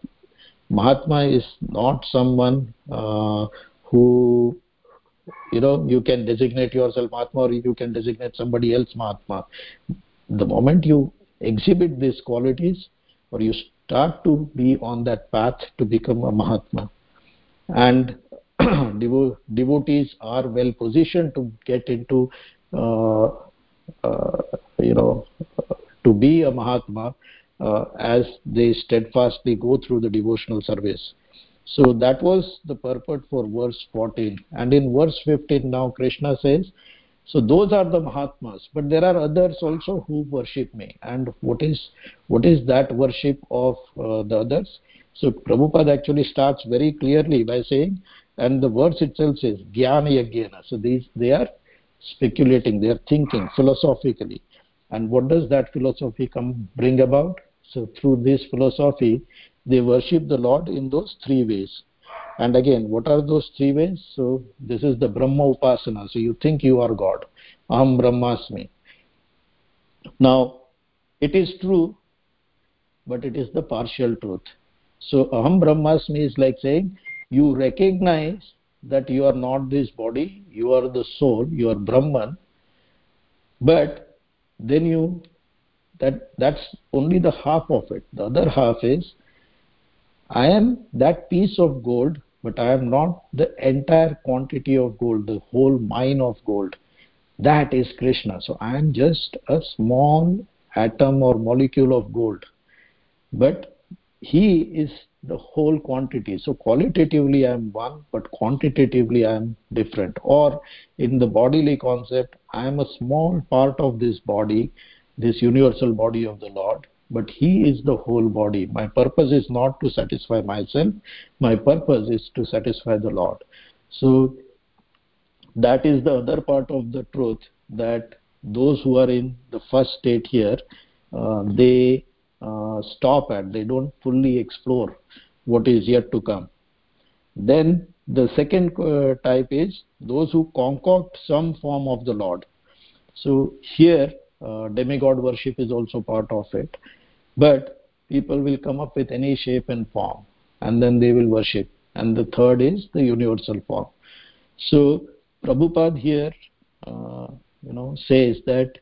mahatma is not someone uh, who you know you can designate yourself mahatma or you can designate somebody else mahatma. The moment you exhibit these qualities or you start to be on that path to become a mahatma. And *clears throat* devo devotees are well positioned to get into uh, uh, you know to be a mahatma uh, as they steadfastly go through the devotional service so that was the purport for verse 14 and in verse 15 now krishna says so those are the mahatmas but there are others also who worship me. And what is what is that worship of uh, the others? So prabhupada actually starts very clearly by saying and the verse itself says jnana yajna so these they are speculating they are thinking philosophically. And what does that philosophy come bring about? So through this philosophy they worship the lord in those three ways. And again what are those three ways? So this is the brahma upasana. So you think you are god. Aham brahmasmi. Now it is true but it is the partial truth. So aham brahmasmi is like saying you recognize that you are not this body you are the soul you are brahman but then you that that's only the half of it. The other half is i am that piece of gold but i am not the entire quantity of gold the whole mine of gold. That is krishna. So i am just a small atom or molecule of gold. But he is the whole quantity. So qualitatively i am one but quantitatively i am different. Or in the bodily concept i am a small part of this body this universal body of the lord but he is the whole body. My purpose is not to satisfy myself. My purpose is to satisfy the lord. So that is the other part of the truth that those who are in the first state here uh, they uh, stop at they don't fully explore what is yet to come. Then the second uh, type is those who concoct some form of the lord. So here uh, demigod worship is also part of it but people will come up with any shape and form and then they will worship. And the third is the universal form. So prabhupada here uh, you know says that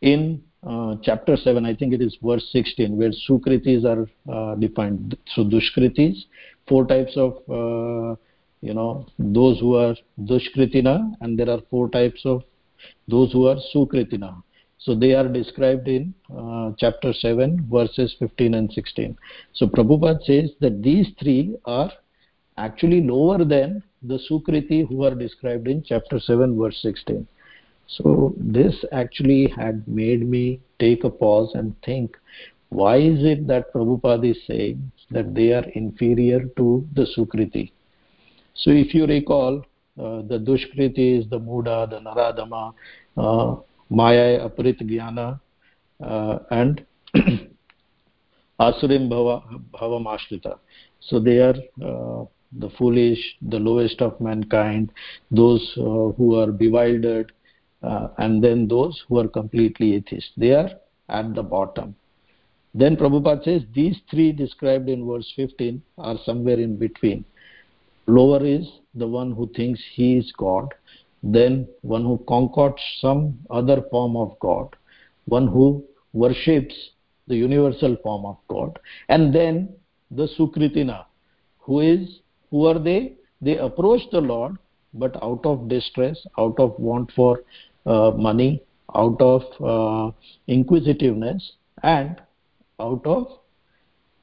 in uh, chapter 7 i think it is verse 16 where sukritis are uh, defined. So dushkritis four types of uh, you know those who are dushkritina and there are four types of those who are sukritina so they are described in uh, chapter 7 verses 15 and 16 so prabhupada says that these three are actually lower than the sukriti who are described in chapter 7 verse 16 so this actually had made me take a pause and think why is it that Prabhupada is saying that they are inferior to the Sukriti? So if you recall, uh, the Dushkriti is the Mudha, the Naradhama, uh, Maya, Apahrita Jnana, and Asurim Bhava, Bhavamashrita. So they are the foolish, the lowest of mankind, those who are bewildered, and then those who are completely atheist they are at the bottom then Prabhupada says these three described in verse 15 are somewhere in between. Lower is the one who thinks he is God, then one who concocts some other form of God, one who worships the universal form of God, and then the Sukritina, who is who are they? They approach the Lord, but out of distress, out of want for uh, money, out of uh, inquisitiveness, and out of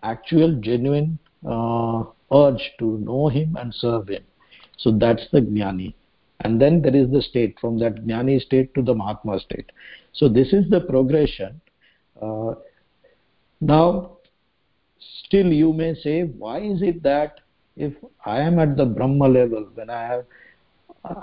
actual genuine uh, urge to know him and serve him. So that's the jnani and then there is the state from that jnani state to the mahatma state. So this is the progression. Uh, now still you may say why is it that if i am at the brahma level when i have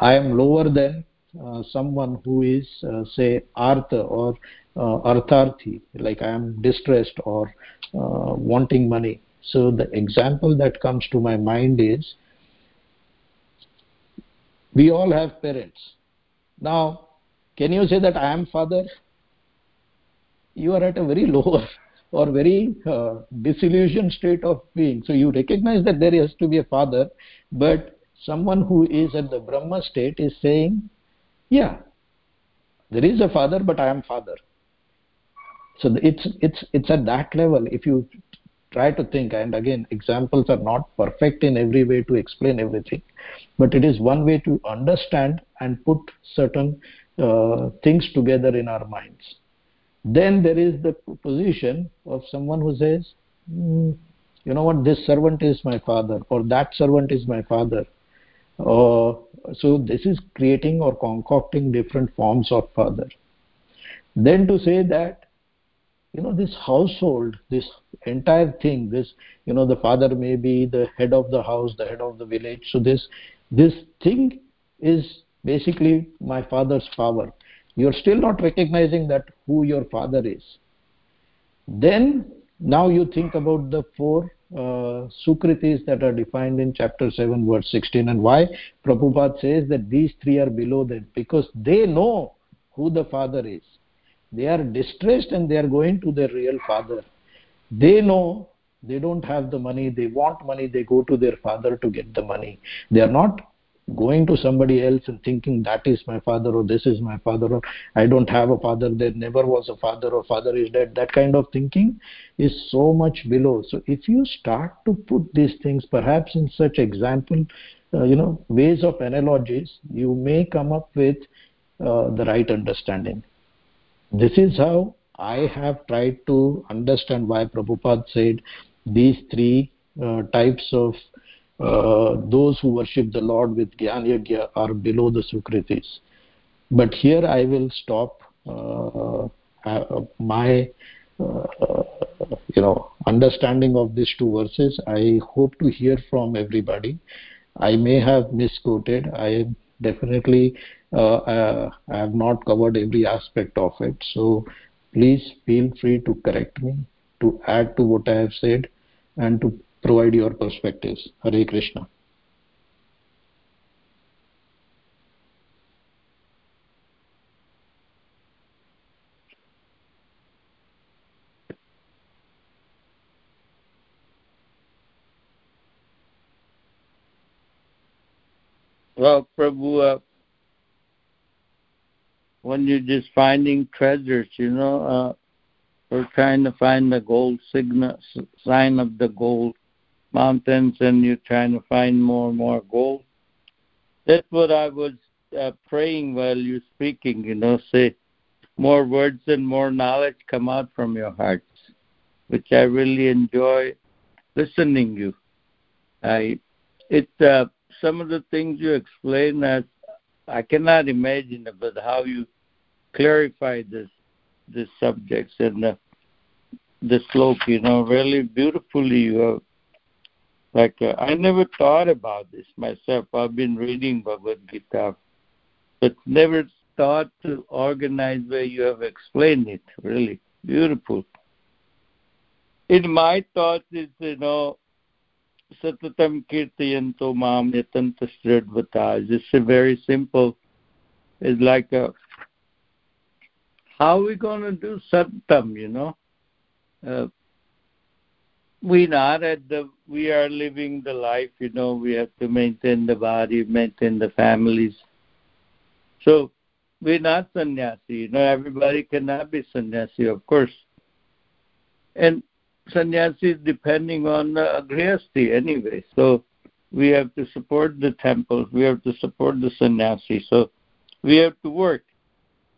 i am lower than uh, someone who is uh, say artha or uh, artharthi like i am distressed or uh, wanting money. So the example that comes to my mind is we all have parents. Now can you say that i am father? You are at a very *laughs* lower or very uh, disillusioned state of being. So you recognize that there has to be a father but someone who is at the brahma state is saying yeah there is a father but i am father. So it's it's it's at that level. If you try to think and again examples are not perfect in every way to explain everything but it is one way to understand and put certain uh, things together in our minds. Then there is the position of someone who says mm, you know what this servant is my father or that servant is my father. Uh, so this is creating or concocting different forms of father. Then to say that you know this household this entire thing this you know the father may be the head of the house the head of the village. So this this thing is basically my father's power. You're still not recognizing that who your father is. Then now you think about the four uh, sukritis that are defined in chapter 7 verse 16 and why prabhupada says that these three are below them because they know who the father is. They are distressed and they are going to their real father they know they don't have the money they want money they go to their father to get the money. They are not going to somebody else and thinking that is my father or this is my father or i don't have a father there never was a father or father is dead. That kind of thinking is so much below. So if you start to put these things perhaps in such example uh, you know ways of analogies you may come up with uh, the right understanding. This is how I have tried to understand why Prabhupada said these three uh, types of uh, those who worship the Lord with Gyan Yagya are below the Sukritis. But here I will stop uh, uh my uh, you know understanding of these two verses. I hope to hear from everybody. I may have misquoted. I definitely uh, uh, I have not covered every aspect of it. So please feel free to correct me, to add to what I have said, and to provide your perspectives. Hare Krishna. Well, Prabhu, uh, when you're just finding treasures, you know, uh, we're trying to find the gold signal, sign of the gold mountains, and you're trying to find more and more gold. That's what I was uh, praying while you're speaking, you know, say more words and more knowledge come out from your hearts, which I really enjoy listening you. I, it, uh, some of the things you explain that I cannot imagine but how you clarify this this subjects and the, the slope, you know, really beautifully you have like uh, I never thought about this myself. I've been reading Bhagavad Gita, but never thought to organize where you have explained it. Really beautiful. In my thoughts, it's you know, It's very simple. It's like a how are we going to do satam, you know? uh, we not at the we are living the life you know we have to maintain the body maintain the families so we're not sannyasi you know everybody cannot be sannyasi of course and sannyasi is depending on uh, grihasti anyway. So we have to support the temples we have to support the sannyasi so we have to work.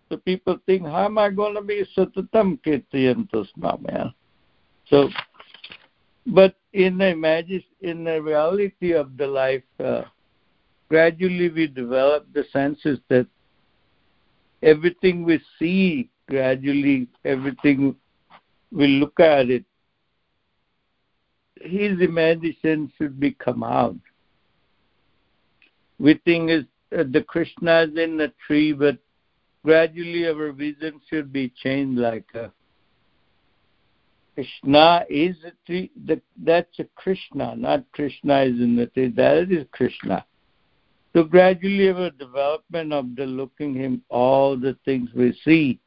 So people think how am i going to be satatam kirtayantos mam? So but in the imagine in the reality of the life uh, gradually we develop the senses that everything we see gradually everything we look at it his imagination should be come out we think is uh, the krishna is in the tree but gradually our vision should be changed like a Krishna is a tree, that, that's a Krishna, not Krishna is in the tree, that is Krishna. So gradually our development of the looking him, all the things we see,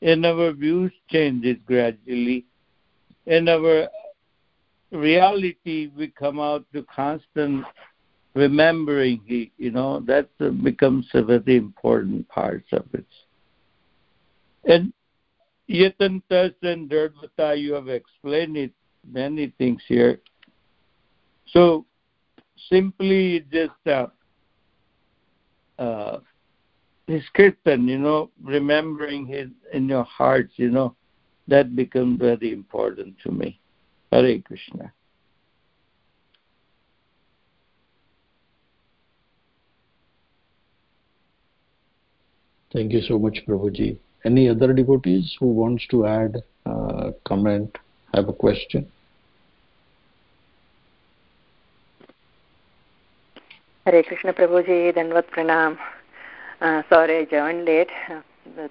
in our views changes gradually. In our reality, we come out to constant remembering, you know, that becomes a very important part of it. And Yatantas and Dridvrata, you have explained it, many things here. So simply just uh, uh, his you know, remembering his in your hearts, you know, that becomes very important to me. Hare Krishna. Thank you so much, Prabhuji any other devotees who wants to add uh, comment have a question Hare Krishna Prabhuji, Dandavat Pranam. Uh, sorry, I joined late,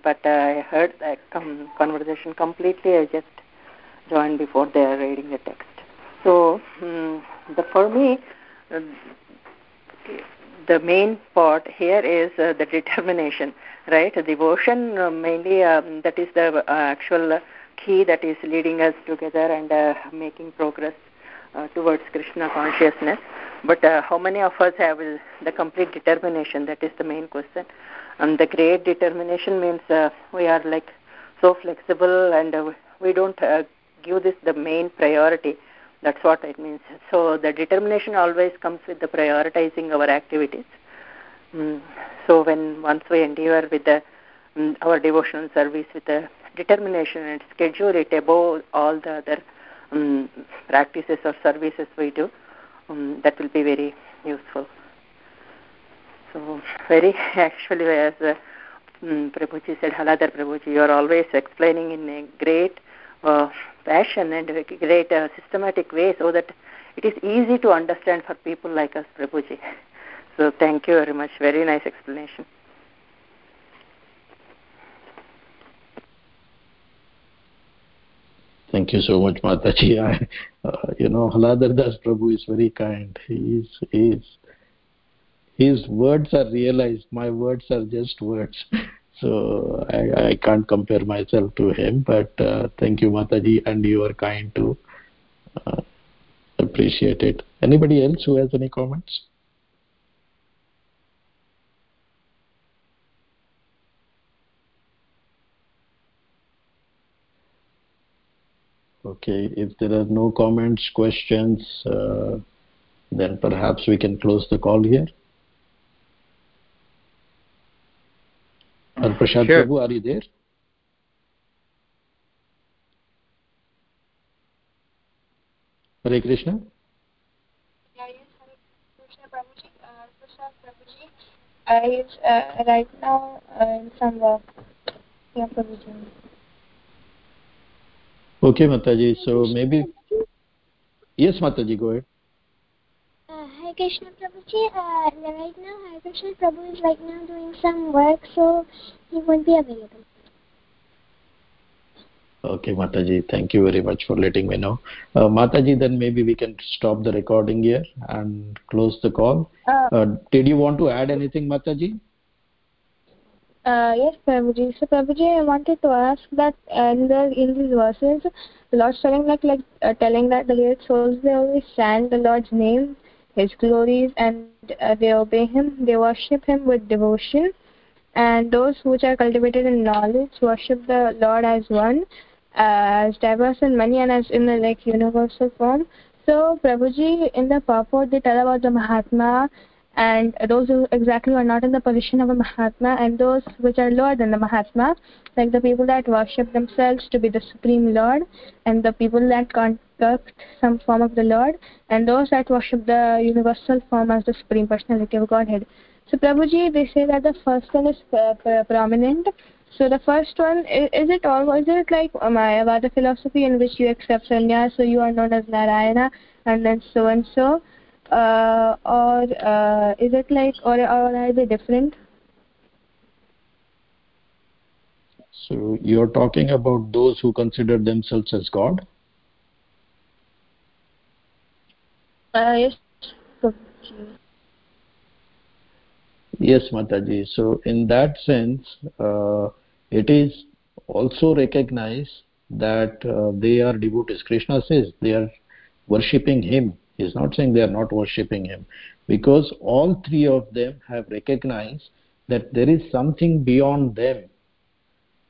but uh, I heard that com- conversation completely. I just joined before they are reading the text. So, um, the, for me, uh, the main part here is uh, the *laughs* determination right? Devotion uh, mainly um, that is the uh, actual key that is leading us together and uh, making progress uh, towards krishna consciousness. But how many of us have the complete determination? That is the main question. And the great determination means we are like so flexible and we don't give this the main priority. That's what it means. So the determination always comes with the prioritizing our activities. Mm. so when once we endeavor with the um, our devotional service with the determination and schedule it above all the other um, practices or services we do um, that will be very useful. So very *laughs* actually as uh, um, Prabhuji said, Haladhar Prabhuji, you are always explaining in a great uh, passion and a great uh, systematic way so that it is easy to understand for people like us, Prabhuji. *laughs* So thank you very much. Very nice explanation. Thank you so much, Mataji. *laughs* I, uh, you know, Haladhar Das Prabhu is very kind. He is, he is, his words are realized. My words are just words. *laughs* So I, I can't compare myself to him. But uh, thank you, Mataji, and you are kind to Uh, appreciate it. Anybody else who has any comments? Okay, if there are no comments, questions, uh, then perhaps we can close the call here. Prashant sure. Prabhu, are you there? Hare Krishna. Yeah, yes, Hare Krishna Prabhuji. Uh, Prashant Prabhuji. I uh, right now uh, in some work. Yeah, Prabhuji. Okay, Mataji. So maybe. Yes, Mataji, go ahead. Krishna Prabhuji, uh, right now Hare Krishna Prabhu is right now doing some work, so he won't be available. Okay, Mataji, thank you very much for letting me know. Uh, Mataji, then maybe we can stop the recording here and close the call. Uh, uh, did you want to add anything, Mataji? Uh, yes, Prabhuji. So, Prabhuji, I wanted to ask that in the in these verses, the Lord's telling like like uh, telling that the great souls they always chant the Lord's name, His glories, and uh, they obey Him. They worship Him with devotion, and those which are cultivated in knowledge worship the Lord as one, uh, as diverse in many and as in the like universal form. So, Prabhuji, in the purport, they tell about the Mahatma and those who exactly are not in the position of a Mahatma and those which are lower than the Mahatma, like the people that worship themselves to be the Supreme Lord and the people that conduct some form of the Lord and those that worship the universal form as the Supreme Personality of Godhead. So Prabhuji, they say that the first one is uh, prominent. So the first one, is, it all, is it like um, Mayavada philosophy in which you accept sannyas, so you are known as Narayana and then so and so? Uh, or uh, is it like or, or are they different? So you're talking about those who consider themselves as god? Uh, yes. Yes mataji. So in that sense uh, it is also recognized that uh, they are devotees. Krishna says they are worshipping him he is not saying they are not worshipping him. Because all three of them have recognized that there is something beyond them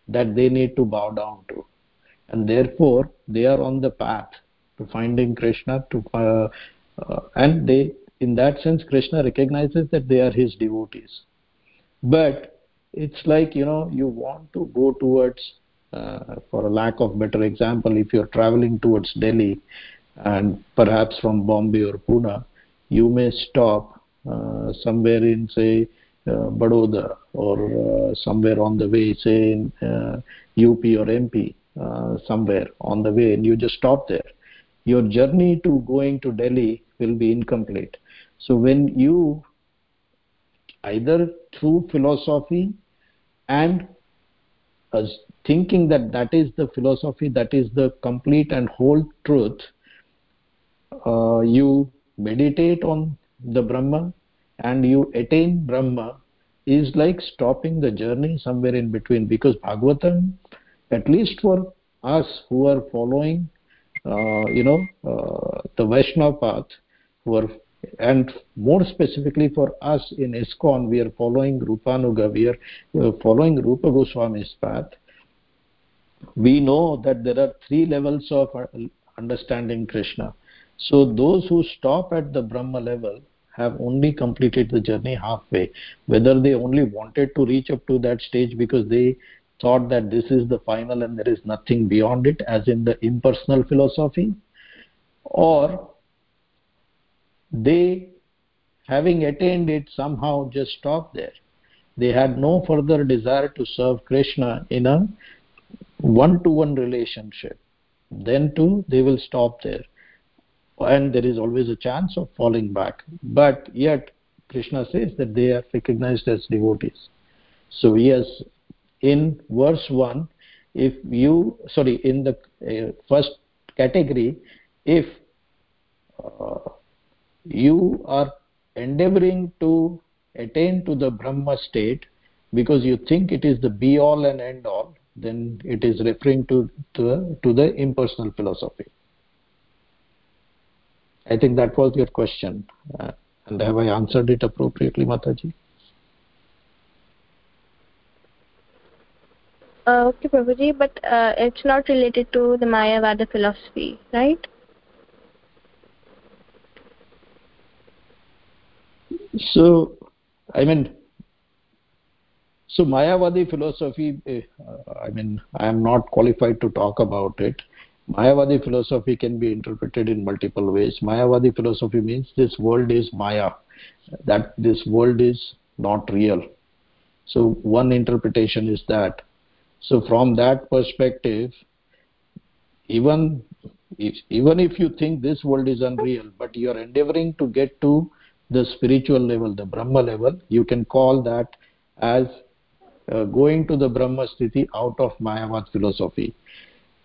that they need to bow down to. And therefore they are on the path to finding krishna to uh, uh, and they in that sense krishna recognizes that they are his devotees. But it's like you know you want to go towards uh, for a lack of better example if you're traveling towards delhi and perhaps from Bombay or Pune, you may stop uh, somewhere in, say, uh, Baroda or uh, somewhere on the way, say in UP uh, or MP, uh, somewhere on the way, and you just stop there. Your journey to going to Delhi will be incomplete. So when you either through philosophy and as thinking that that is the philosophy, that is the complete and whole truth, uh, you meditate on the brahma and you attain brahma is like stopping the journey somewhere in between because bhagavatam at least for us who are following uh, you know uh, the vaishnava path who are and more specifically for us in ISKCON, we are following Rupanuga, we are uh, following Rupa Goswami's path. We know that there are three levels of uh, understanding Krishna. So those who stop at the Brahma level have only completed the journey halfway. Whether they only wanted to reach up to that stage because they thought that this is the final and there is nothing beyond it, as in the impersonal philosophy, or they, having attained it, somehow just stopped there. They had no further desire to serve Krishna in a one to one relationship. Then, too, they will stop there and there is always a chance of falling back. But yet krishna says that they are recognized as devotees. So yes in verse 1 if you sorry in the uh, first category if uh, you are endeavoring to attain to the brahma state because you think it is the be all and end all then it is referring to to, to the impersonal philosophy I think that was your question. Uh, and have I answered it appropriately, Mataji? Uh, okay, Prabhuji, but uh, it's not related to the Mayavada philosophy, right? So, I mean, so Mayavadi philosophy, uh, I mean, I am not qualified to talk about it. Mayavadi philosophy can be interpreted in multiple ways. Mayavadi philosophy means this world is Maya, that this world is not real. So one interpretation is that. So from that perspective, even if, even if you think this world is unreal, but you are endeavoring to get to the spiritual level, the Brahma level, you can call that as uh, going to the Brahma sthiti out of Mayavad philosophy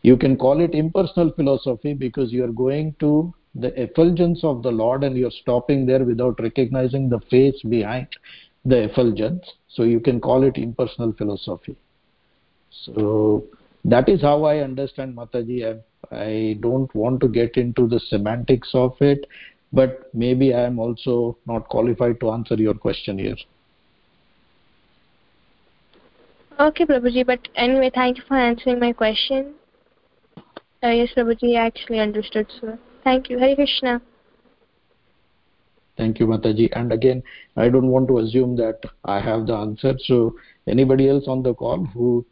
you can call it impersonal philosophy because you are going to the effulgence of the lord and you're stopping there without recognizing the face behind the effulgence. So you can call it impersonal philosophy. So that is how i understand mataji. I, I don't want to get into the semantics of it but maybe i am also not qualified to answer your question here. Okay prabhuji but anyway thank you for answering my question uh, yes prabhuji i actually understood so thank you. Hare krishna. Thank you mataji. And again i don't want to assume that i have the answer so anybody else on the call who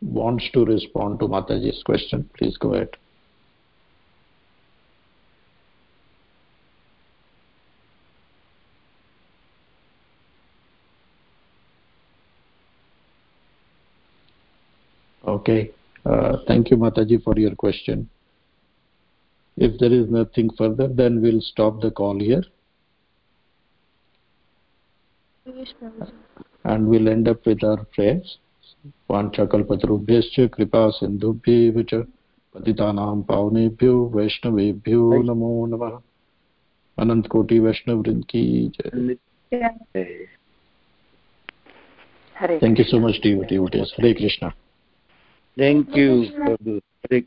wants to respond to mataji's question please go ahead. Okay uh, thank you mataji for your question if there is nothing further then we'll stop the call here yes prabhuji and we'll end up with our prayers वाञ्छकल्पतरुभ्यश्च कृपा सिन्धुभ्येव च पतितानां पावनेभ्यो वैष्णवेभ्यो नमो नमः अनन्तकोटि वैष्णववृन्द की जय yeah. Hare thank you so much devotees hare krishna Thank you, Prabhu. Hare